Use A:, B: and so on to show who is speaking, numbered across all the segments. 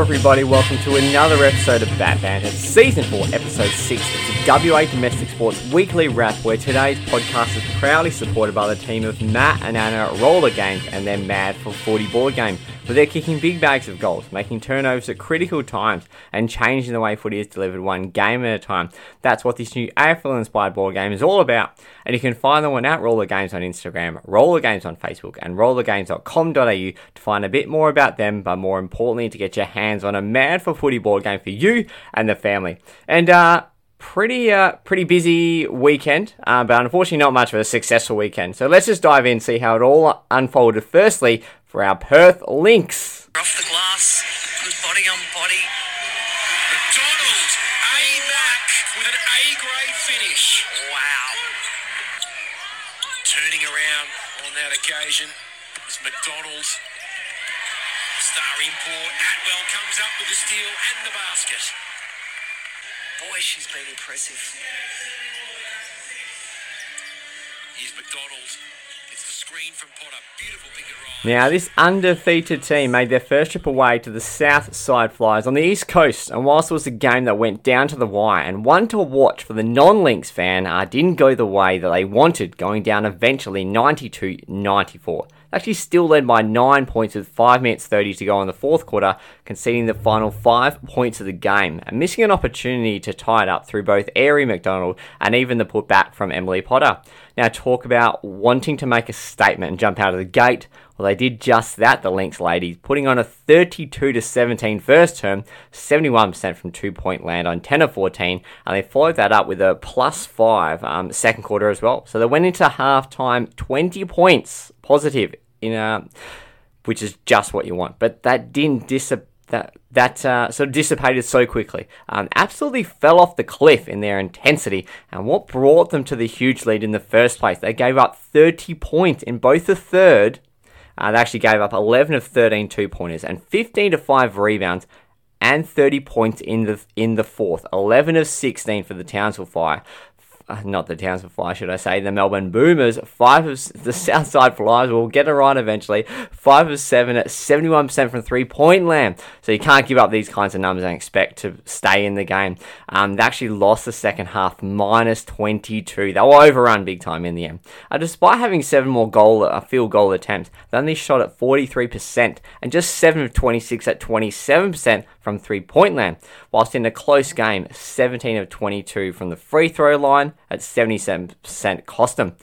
A: Everybody. Welcome to another episode of Batt Banter, Season 4, Episode 6. It's a WA Domestic Sports weekly wrap where today's podcast is proudly supported by the team of Matt and Anna Roller Games and their Mad for Footy board game, where they're kicking big bags of goals, making turnovers at critical times, and changing the way footy is delivered one game at a time. That's what this new AFL inspired board game is all about. And you can find them on at Roller Games on Instagram, Roller Games on Facebook, and rollergames.com.au to find a bit more about them, but more importantly, to get your hands on a mad for footy board game for you and the family. And, uh, pretty uh, pretty busy weekend, uh, but unfortunately not much of a successful weekend. So let's just dive in, see how it all unfolded. Firstly, for our Perth Lynx.
B: Off the glass, good body on body. McDonald, A Mac with an A grade finish. Wow. Turning around on that occasion is McDonald. Star import. Atwell comes up with the steal and the basket. Boy, she's been impressive. Here's McDonald.
A: Now, this undefeated team made their first trip away to the South Side Flyers on the East Coast, and whilst it was a game that went down to the wire and one to watch for the non Lynx fan, uh, didn't go the way that they wanted, going down eventually 92 94. Actually, still led by 9 points with 5 minutes 30 to go in the fourth quarter, conceding the final 5 points of the game and missing an opportunity to tie it up through both Aari McDonald and even the putback from Emily Potter. Now, talk about wanting to make a statement and jump out of the gate. Well, they did just that, the Lynx ladies, putting on a 32 to 17 first term, 71% from two point land on 10 of 14, and they followed that up with a plus 5 um, second quarter as well. So they went into halftime 20 points positive in a, which is just what you want. But that didn't dissipate that that uh, sort of dissipated so quickly. Um, absolutely fell off the cliff in their intensity, and what brought them to the huge lead in the first place? They gave up 30 points in both the third. Uh, they actually gave up 11 of 13 two pointers and 15 to 5 rebounds and 30 points in the in the fourth. 11 of 16 for the Townsville Fire uh, not the Townsville Fly, should I say, the Melbourne Boomers, five of the Southside Flyers will get it right eventually. Five of seven at 71% from three point land. So you can't give up these kinds of numbers and expect to stay in the game. Um, they actually lost the second half, minus 22. They were overrun big time in the end. Uh, despite having seven more goal, uh, field goal attempts, they only shot at 43% and just seven of 26 at 27% from three point land. Whilst in a close game, 17 of 22 from the free throw line at 77% cost them.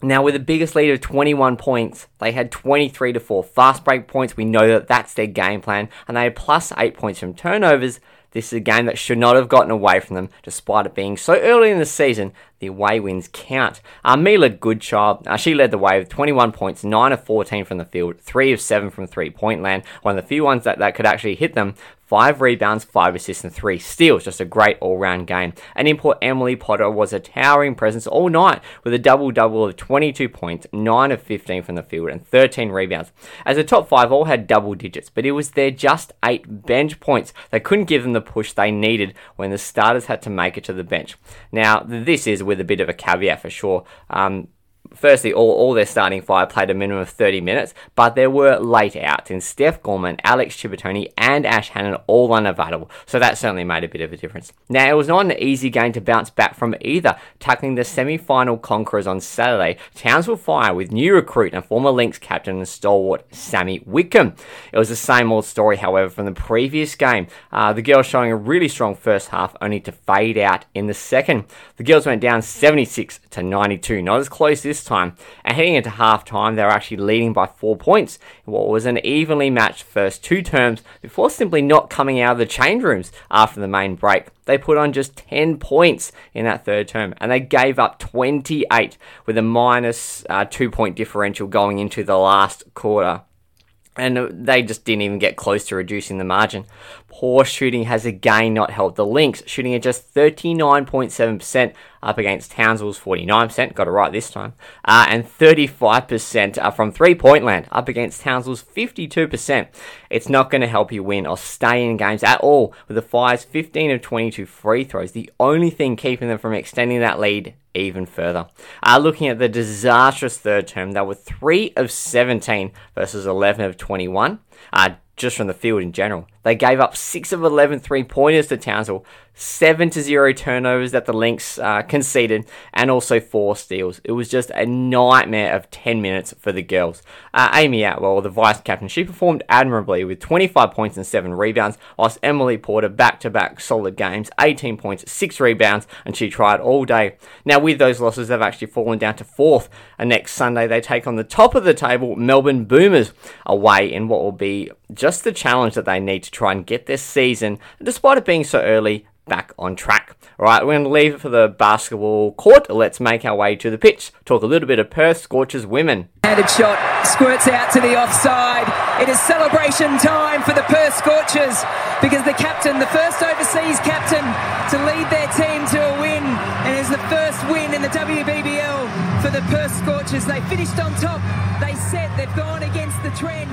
A: Now, with the biggest lead of 21 points, they had 23 to 4 fast break points. We know that that's their game plan, and they had plus 8 points from turnovers. This is a game that should not have gotten away from them, despite it being so early in the season. The away wins count. Uh, Mila Goodchild, uh, she led the way with 21 points, 9 of 14 from the field, 3 of 7 from three point land. One of the few ones that, that could actually hit them five rebounds, five assists, and three steals. Just a great all round game. And import Emily Potter was a towering presence all night with a double double of 22 points, 9 of 15 from the field, and 13 rebounds. As the top five all had double digits, but it was their just eight bench points that couldn't give them the push they needed when the starters had to make it to the bench. Now, this is with a bit of a caveat for sure. Um, firstly, all, all their starting five played a minimum of 30 minutes, but there were late outs in Steph Gorman, Alex Ciabattoni, and Ash Hannon all unavailable, so that certainly made a bit of a difference. Now, it was not an easy game to bounce back from either, tackling the semi final conquerors on Saturday. Townsville Fire with new recruit and former Lynx captain and stalwart Sami Whitcomb. It was the same old story, however, from the previous game. Uh, the girls showing a really strong first half, only to fade out in the second. The girls went down 76 to 92, not as close this time. And heading into half time, they were actually leading by four points in what was an evenly matched first two terms before simply not coming out of the change rooms after the main break. They put on just 10 points in that third term and they gave up 28 with a minus, uh, two point differential going into the last quarter and they just didn't even get close to reducing the margin. Poor shooting has again not helped the Lynx, shooting at just 39.7% up against Townsville's 49%, got it right this time, uh, and 35% uh, from three point land up against Townsville's 52%. It's not going to help you win or stay in games at all, with the Fire's 15 of 22 free throws, the only thing keeping them from extending that lead even further. Uh, looking at the disastrous third term, they were 3 of 17 versus 11 of 21. Uh, just from the field in general. They gave up 6 of 11 three pointers to Townsville, 7 to 0 turnovers that the Lynx uh, conceded, and also 4 steals. It was just a nightmare of 10 minutes for the girls. Uh, Amy Atwell, the vice captain, she performed admirably with 25 points and 7 rebounds, whilst Emily Potter back to back solid games, 18 points, 6 rebounds, and she tried all day. Now, with those losses, they've actually fallen down to 4th, and next Sunday they take on the top of the table, Melbourne Boomers, away in what will be just the challenge that they need to try and get this season, despite it being so early, back on track. All right, we're going to leave it for the basketball court. Let's make our way to the pitch. Talk a little bit of Perth Scorchers women.
C: Handed shot squirts out to the offside. It is celebration time for the Perth Scorchers because the captain, the first overseas captain to lead their team to a win, and is the first win in the WBBL for the Perth Scorchers. They finished on top. They set. They've gone against the trend.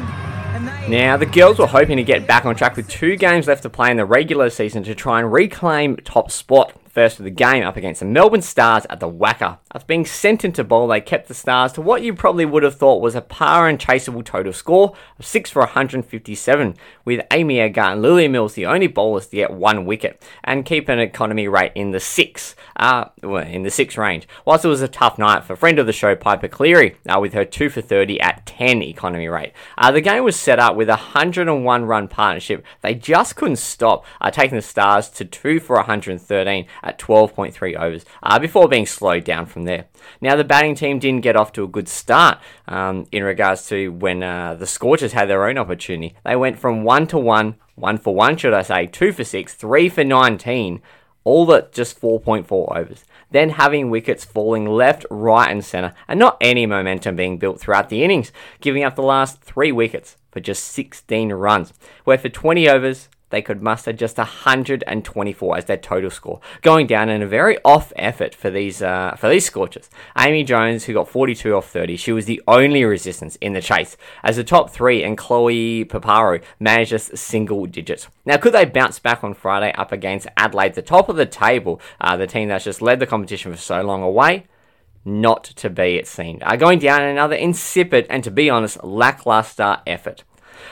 A: Now, the girls were hoping to get back on track with two games left to play in the regular season to try and reclaim top spot first of the game up against the Melbourne Stars at the WACA. After being sent into bowl, they kept the Stars to what you probably would have thought was a par and chaseable total score of 6 for 157, with Amy Edgar and Lilly Mills the only bowlers to get one wicket and keep an economy rate in the 6, uh, in the 6 range. Whilst it was a tough night for friend of the show Piepa Cleary uh, with her 2 for 30 at 10 economy rate. Uh, the game was set up with a 101 run partnership. They just couldn't stop, uh, taking the Stars to 2 for 113 at 12.3 overs uh, before being slowed down from there. Now, the batting team didn't get off to a good start um, in regards to when uh, the Scorchers had their own opportunity. They went from 1 to 1, 1 for 1, should I say, 2 for 6, 3 for 19, all at just 4.4 overs. Then having wickets falling left, right, and centre, and not any momentum being built throughout the innings, giving up the last three wickets for just 16 runs, where for 20 overs, they could muster just 124 as their total score, going down in a very off effort for these uh, for these Scorchers. Amy Jones, who got 42 off 30, she was the only resistance in the chase, as the top three and Chloe Piparo managed just single digits. Now, could they bounce back on Friday up against Adelaide, the top of the table, uh, the team that's just led the competition for so long away? Not to be, it seemed. Uh, going down in another insipid and, to be honest, lackluster effort.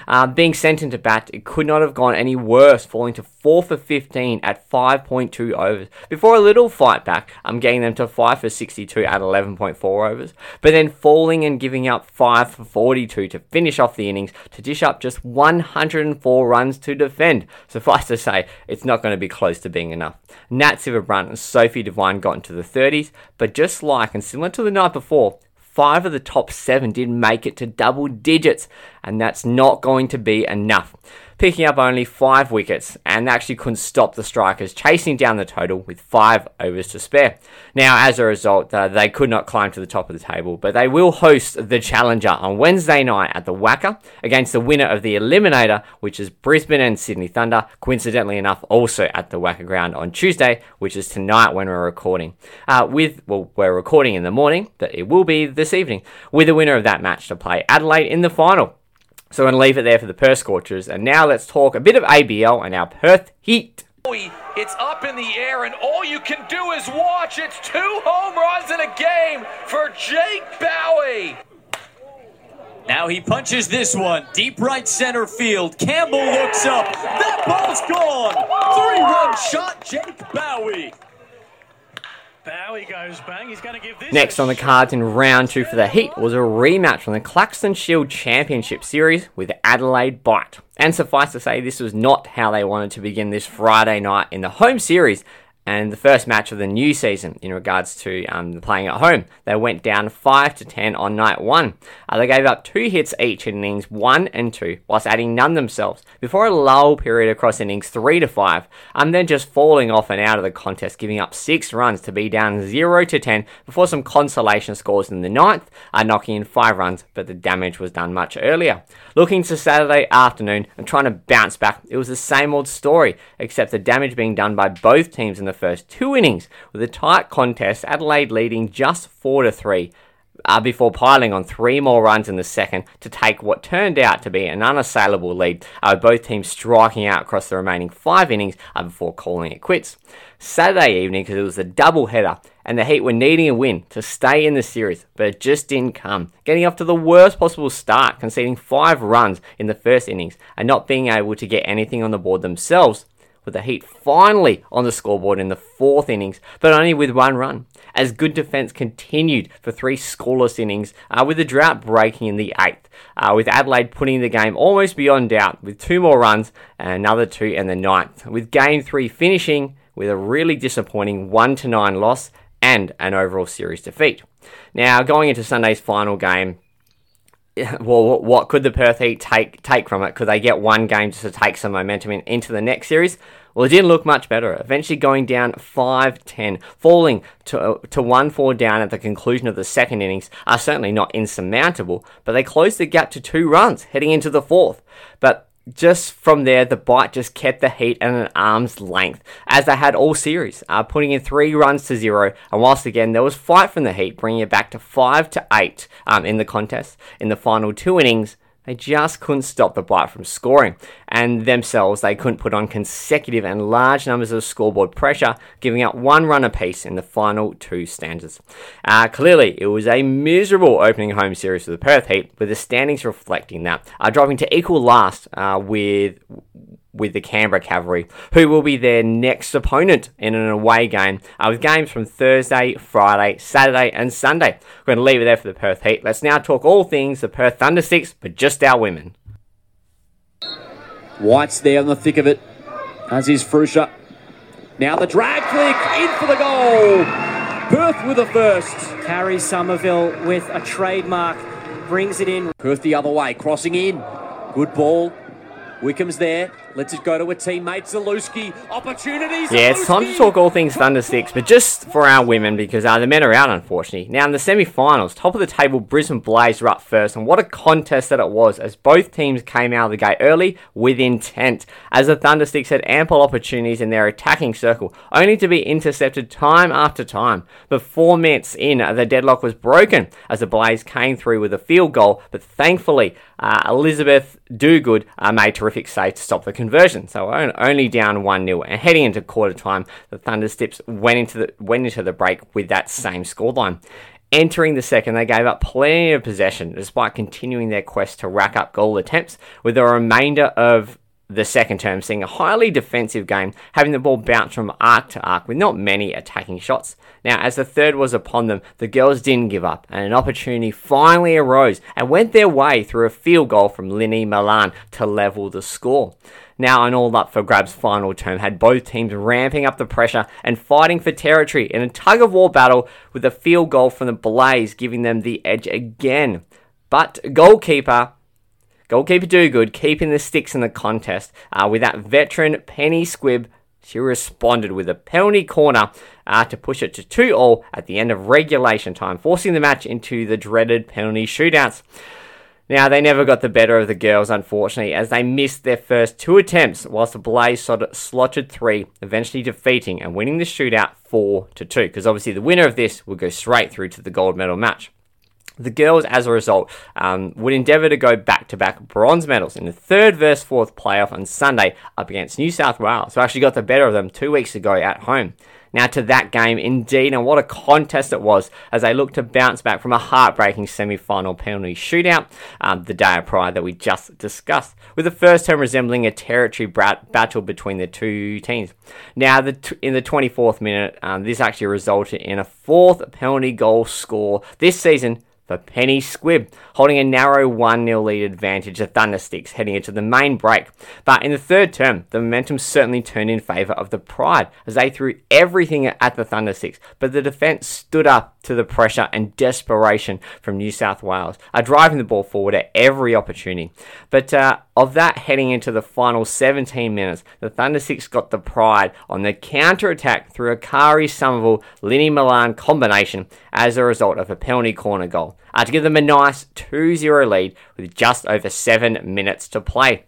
A: Uh, being sent into bat, it could not have gone any worse, falling to 4 for 15 at 5.2 overs. Before a little fight back, I'm getting them to 5 for 62 at 11.4 overs, but then falling and giving up 5 for 42 to finish off the innings to dish up just 104 runs to defend. Suffice to say, it's not going to be close to being enough. Nat Sciver-Brunt and Sophie Devine got into the 30s, but just like and similar to the night before, five of the top seven did make it to double digits, and that's not going to be enough picking up only five wickets and actually couldn't stop the strikers chasing down the total with five overs to spare. Now, as a result, uh, they could not climb to the top of the table, but they will host the Challenger on Wednesday night at the WACA against the winner of the Eliminator, which is Brisbane and Sydney Thunder, coincidentally enough, also at the WACA ground on Tuesday, which is tonight when we're recording. Uh, with, well, we're recording in the morning, but it will be this evening, with the winner of that match to play Adelaide in the final. So I'm going to leave it there for the Perth Scorchers. And now let's talk a bit of ABL and our Perth Heat.
D: It's up in the air, and all you can do is watch. It's two home runs in a game for Jake Bowie.
E: Now he punches this one deep right center field. Campbell looks up. That ball's gone. Three run shot, Jake Bowie.
F: Bowie goes bang. He's going to give this.
A: Next on the cards in round two for the Heat was a rematch from the Claxton Shield Championship Series with Adelaide Bite. And suffice to say, this was not how they wanted to begin this Friday night in the home series and the first match of the new season in regards to um, playing at home. They went down 5 to 10 on night 1. Uh, they gave up two hits each in innings 1 and 2, whilst adding none themselves, before a lull period across innings 3 to 5, and then just falling off and out of the contest, giving up 6 runs to be down 0 to 10 before some consolation scores in the ninth, uh, knocking in 5 runs, but the damage was done much earlier. Looking to Saturday afternoon and trying to bounce back, it was the same old story, except the damage being done by both teams in the first two innings, with a tight contest, Adelaide leading just 4 to 3 uh, before piling on three more runs in the second to take what turned out to be an unassailable lead, uh, both teams striking out across the remaining five innings uh, before calling it quits. Saturday evening, because it was a double header, and the Heat were needing a win to stay in the series, but it just didn't come. Getting off to the worst possible start, conceding five runs in the first innings, and not being able to get anything on the board themselves with the Heat finally on the scoreboard in the fourth innings, but only with one run. As good defence continued for three scoreless innings, uh, with the drought breaking in the eighth, uh, with Adelaide putting the game almost beyond doubt with two more runs and another two in the ninth, with game three finishing with a really disappointing 1 to 9 loss and an overall series defeat. Now, going into Sunday's final game, well, what could the Perth Heat take take from it? Could they get one game just to take some momentum in, into the next series? Well, it didn't look much better. Eventually going down 5-10, falling to, to 1-4 down at the conclusion of the second innings are certainly not insurmountable, but they closed the gap to two runs heading into the fourth. But just from there, the bite just kept the Heat at an arm's length, as they had all series, uh, putting in three runs to zero. And whilst again there was fight from the Heat, bringing it back to five to eight um, in the contest in the final two innings, they just couldn't stop the Bite from scoring, and themselves they couldn't put on consecutive and large numbers of scoreboard pressure, giving up one run apiece in the final two stanzas. Uh, clearly, it was a miserable opening home series for the Perth Heat, with the standings reflecting that, uh, dropping to equal last uh, with with the Canberra Cavalry, who will be their next opponent in an away game, uh, with games from Thursday, Friday, Saturday, and Sunday. We're going to leave it there for the Perth Heat. Let's now talk all things the Perth Thundersticks, but just our women.
G: White's there in the thick of it, as is Frusha. Now the drag flick in for the goal. Perth with the first.
H: Karri Somerville with a trademark brings it in.
G: Perth the other way, crossing in. Good ball. Wickham's there. Lets it go to a teammate, Zaluski. Opportunities.
A: Yeah, it's time to talk all things Thundersticks, but just for our women because uh, the men are out, unfortunately. Now, in the semi finals, top of the table, Brisbane Blaze were up first, and what a contest that it was as both teams came out of the gate early with intent. As the Thundersticks had ample opportunities in their attacking circle, only to be intercepted time after time. But four minutes in, the deadlock was broken as the Blaze came through with a field goal, but thankfully, uh, Elizabeth Duguid uh, made terrific save to stop the conversion. So only down 1 0. And heading into quarter time, the Thundersticks went into the, went into the break with that same scoreline. Entering the second, they gave up plenty of possession despite continuing their quest to rack up goal attempts, with the remainder of the second term, seeing a highly defensive game, having the ball bounce from arc to arc with not many attacking shots. Now, as the third was upon them, the girls didn't give up, and an opportunity finally arose and went their way through a field goal from Linny Milan to level the score. Now, an all up for grabs final term had both teams ramping up the pressure and fighting for territory in a tug of war battle with a field goal from the Blaze giving them the edge again. But goalkeeper Goalkeeper Duguid keeping the sticks in the contest uh, with that veteran Penny Squibb. She responded with a penalty corner uh, to push it to 2 all at the end of regulation time, forcing the match into the dreaded penalty shootouts. Now, they never got the better of the girls, unfortunately, as they missed their first two attempts, whilst the Blaze slotted three, eventually defeating and winning the shootout 4 to 2, because obviously the winner of this would go straight through to the gold medal match. The girls, as a result, um, would endeavour to go back to back bronze medals in the third versus fourth playoff on Sunday up against New South Wales, who actually got the better of them two weeks ago at home. Now to that game, indeed, and what a contest it was as they looked to bounce back from a heartbreaking semi-final penalty shootout um, the day prior that we just discussed, with the first term resembling a territory battle between the two teams. Now, the t- in the 24th minute, um, this actually resulted in a fourth penalty goal score this season for Penny Squibb, holding a narrow 1 0 lead advantage of Thundersticks heading into the main break. But in the third term, the momentum certainly turned in favour of the Pride as they threw everything at the Thundersticks, but the defence stood up to the pressure and desperation from New South Wales, are driving the ball forward at every opportunity. But uh, of that heading into the final 17 minutes, the Thundersticks got the pride on the counter attack through a Karri Somerville Linny Milan combination as a result of a penalty corner goal uh, to give them a nice 2 0 lead with just over 7 minutes to play.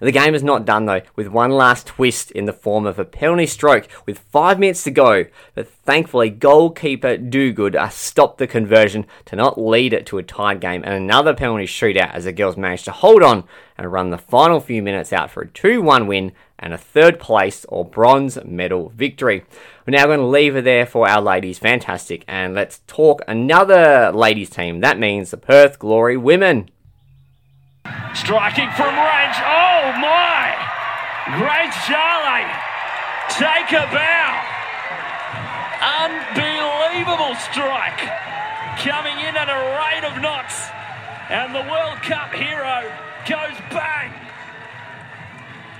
A: The game is not done though, with one last twist in the form of a penalty stroke with five minutes to go. But thankfully, goalkeeper Duguid uh, stopped the conversion to not lead it to a tied game and another penalty shootout as the girls managed to hold on and run the final few minutes out for a 2 1 win and a third place or bronze medal victory. We're now going to leave it there for our ladies. Fantastic. And let's talk another ladies team. That means the Perth Glory women.
F: Striking from range. Oh my! Great Charlie. Take a bow. Unbelievable strike. Coming in at a rate of knots. And the World Cup hero goes bang.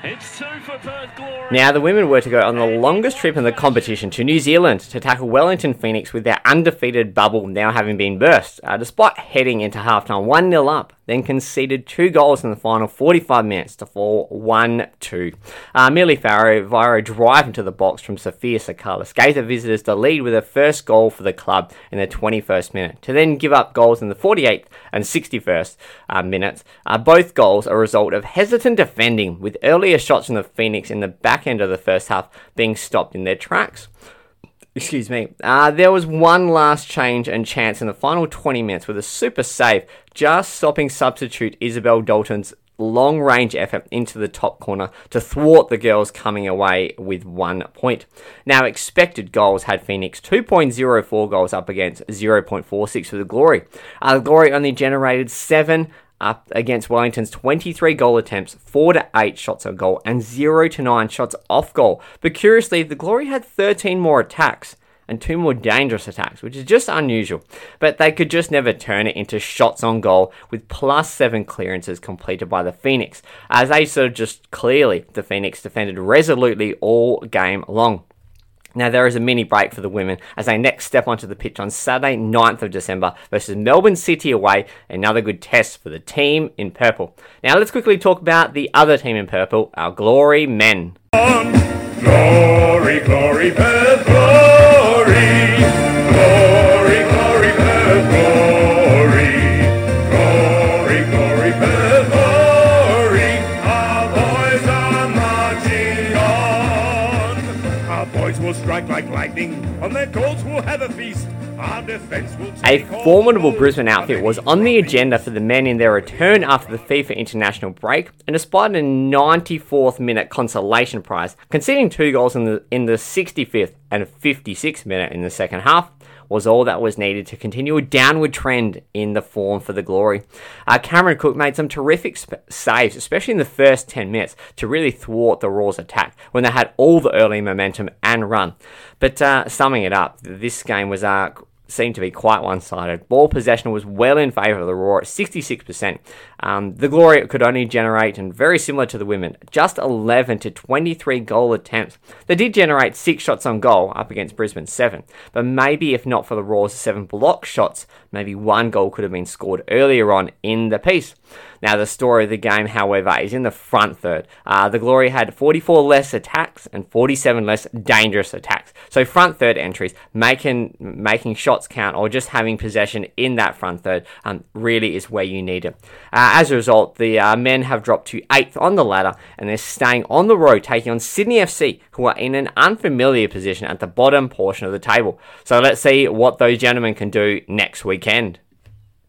F: It's two for Perth Glory.
A: Now, the women were to go on the longest trip in the competition to New Zealand to tackle Wellington Phoenix with their undefeated bubble now having been burst. Uh, despite heading into halftime 1 0 up, then conceded two goals in the final 45 minutes to fall 1 2. Uh, Millie Farrow, via a drive into the box from Sophia Sakalis, gave the visitors the lead with her first goal for the club in the 21st minute, to then give up goals in the 48th and 61st uh, minutes. Uh, both goals a result of hesitant defending, with earlier shots from the Phoenix in the back end of the first half being stopped in their tracks. Excuse me. Uh, there was one last change and chance in the final 20 minutes with a super save, just stopping substitute Isabel Dalton's long range effort into the top corner to thwart the girls coming away with one point. Now, expected goals had Phoenix 2.04 goals up against 0.46 for the Glory. Uh, the Glory only generated seven up against Wellington's 23 goal attempts, 4 to 8 shots on goal, and 0 to 9 shots off goal. But curiously, the Glory had 13 more attacks and two more dangerous attacks, which is just unusual. But they could just never turn it into shots on goal with plus seven clearances completed by the Phoenix, as they sort of just clearly the Phoenix defended resolutely all game long. Now, there is a mini break for the women as they next step onto the pitch on Saturday, 9th of December versus Melbourne City away. Another good test for the team in purple. Now, let's quickly talk about the other team in purple, our Glory men.
I: Glory, glory, Perth, On their goals we'll have a feast. Our defense will
A: A formidable Brisbane outfit was on the agenda for the men in their return after the FIFA international break, and despite a 94th minute consolation prize, conceding two goals in the in the 65th and 56th minute in the second half was all that was needed to continue a downward trend in the form for the glory. Uh, Cameron Cook made some terrific sp- saves, especially in the first 10 minutes, to really thwart the Roar's attack when they had all the early momentum and run. But uh, summing it up, this game was uh, seemed to be quite one-sided. Ball possession was well in favour of the Roar at 66%. Um, the Glory could only generate, and very similar to the women, just 11 to 23 goal attempts. They did generate six shots on goal up against Brisbane seven, but maybe if not for the Roar's seven block shots, maybe one goal could have been scored earlier on in the piece. Now, the story of the game, however, is in the front third. Uh, the Glory had 44 less attacks and 47 less dangerous attacks. So, front third entries, making making shots count or just having possession in that front third, um, really is where you need it. Uh, as a result, the uh, men have dropped to eighth on the ladder and they're staying on the road, taking on Sydney FC, who are in an unfamiliar position at the bottom portion of the table. So, let's see what those gentlemen can do next weekend.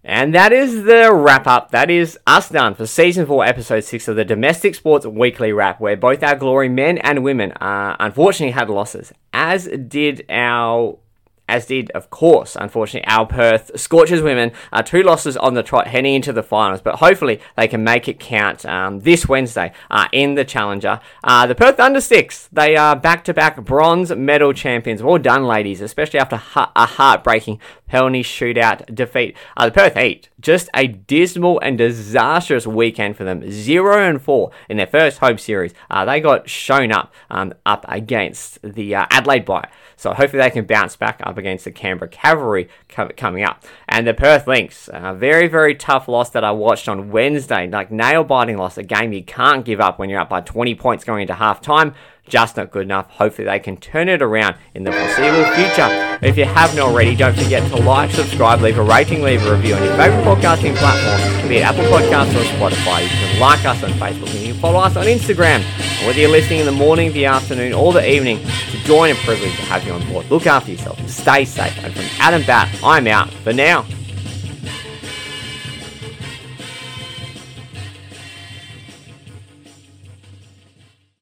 A: And that is the wrap up. That is us done for season four, episode six of the Domestic Sports Weekly Wrap, where both our glory men and women uh, unfortunately had losses, as did our. As did, of course, unfortunately, our Perth Scorchers women. Uh, two losses on the trot heading into the finals, but hopefully they can make it count um, this Wednesday uh, in the Challenger. Uh, the Perth Thundersticks, they are back to back bronze medal champions. Well done, ladies, especially after a heartbreaking penalty shootout defeat. Uh, the Perth Heat, just a dismal and disastrous weekend for them. Zero and four in their first home series. Uh, they got shown up um, up against the uh, Adelaide Bite. So hopefully they can bounce back up against the Canberra Cavalry co- coming up. And the Perth Lynx, a very, very tough loss that I watched on Wednesday. Like nail biting loss, a game you can't give up when you're up by 20 points going into half time. Just not good enough. Hopefully, they can turn it around in the foreseeable future. If you haven't already, don't forget to like, subscribe, leave a rating, leave a review on your favourite podcasting platform, be it Apple Podcasts or Spotify. You can like us on Facebook and you can follow us on Instagram. And whether you're listening in the morning, the afternoon, or the evening, it's a joy and privilege to have you on board. Look after yourself, stay safe, and from Adam Batt, I'm out for now.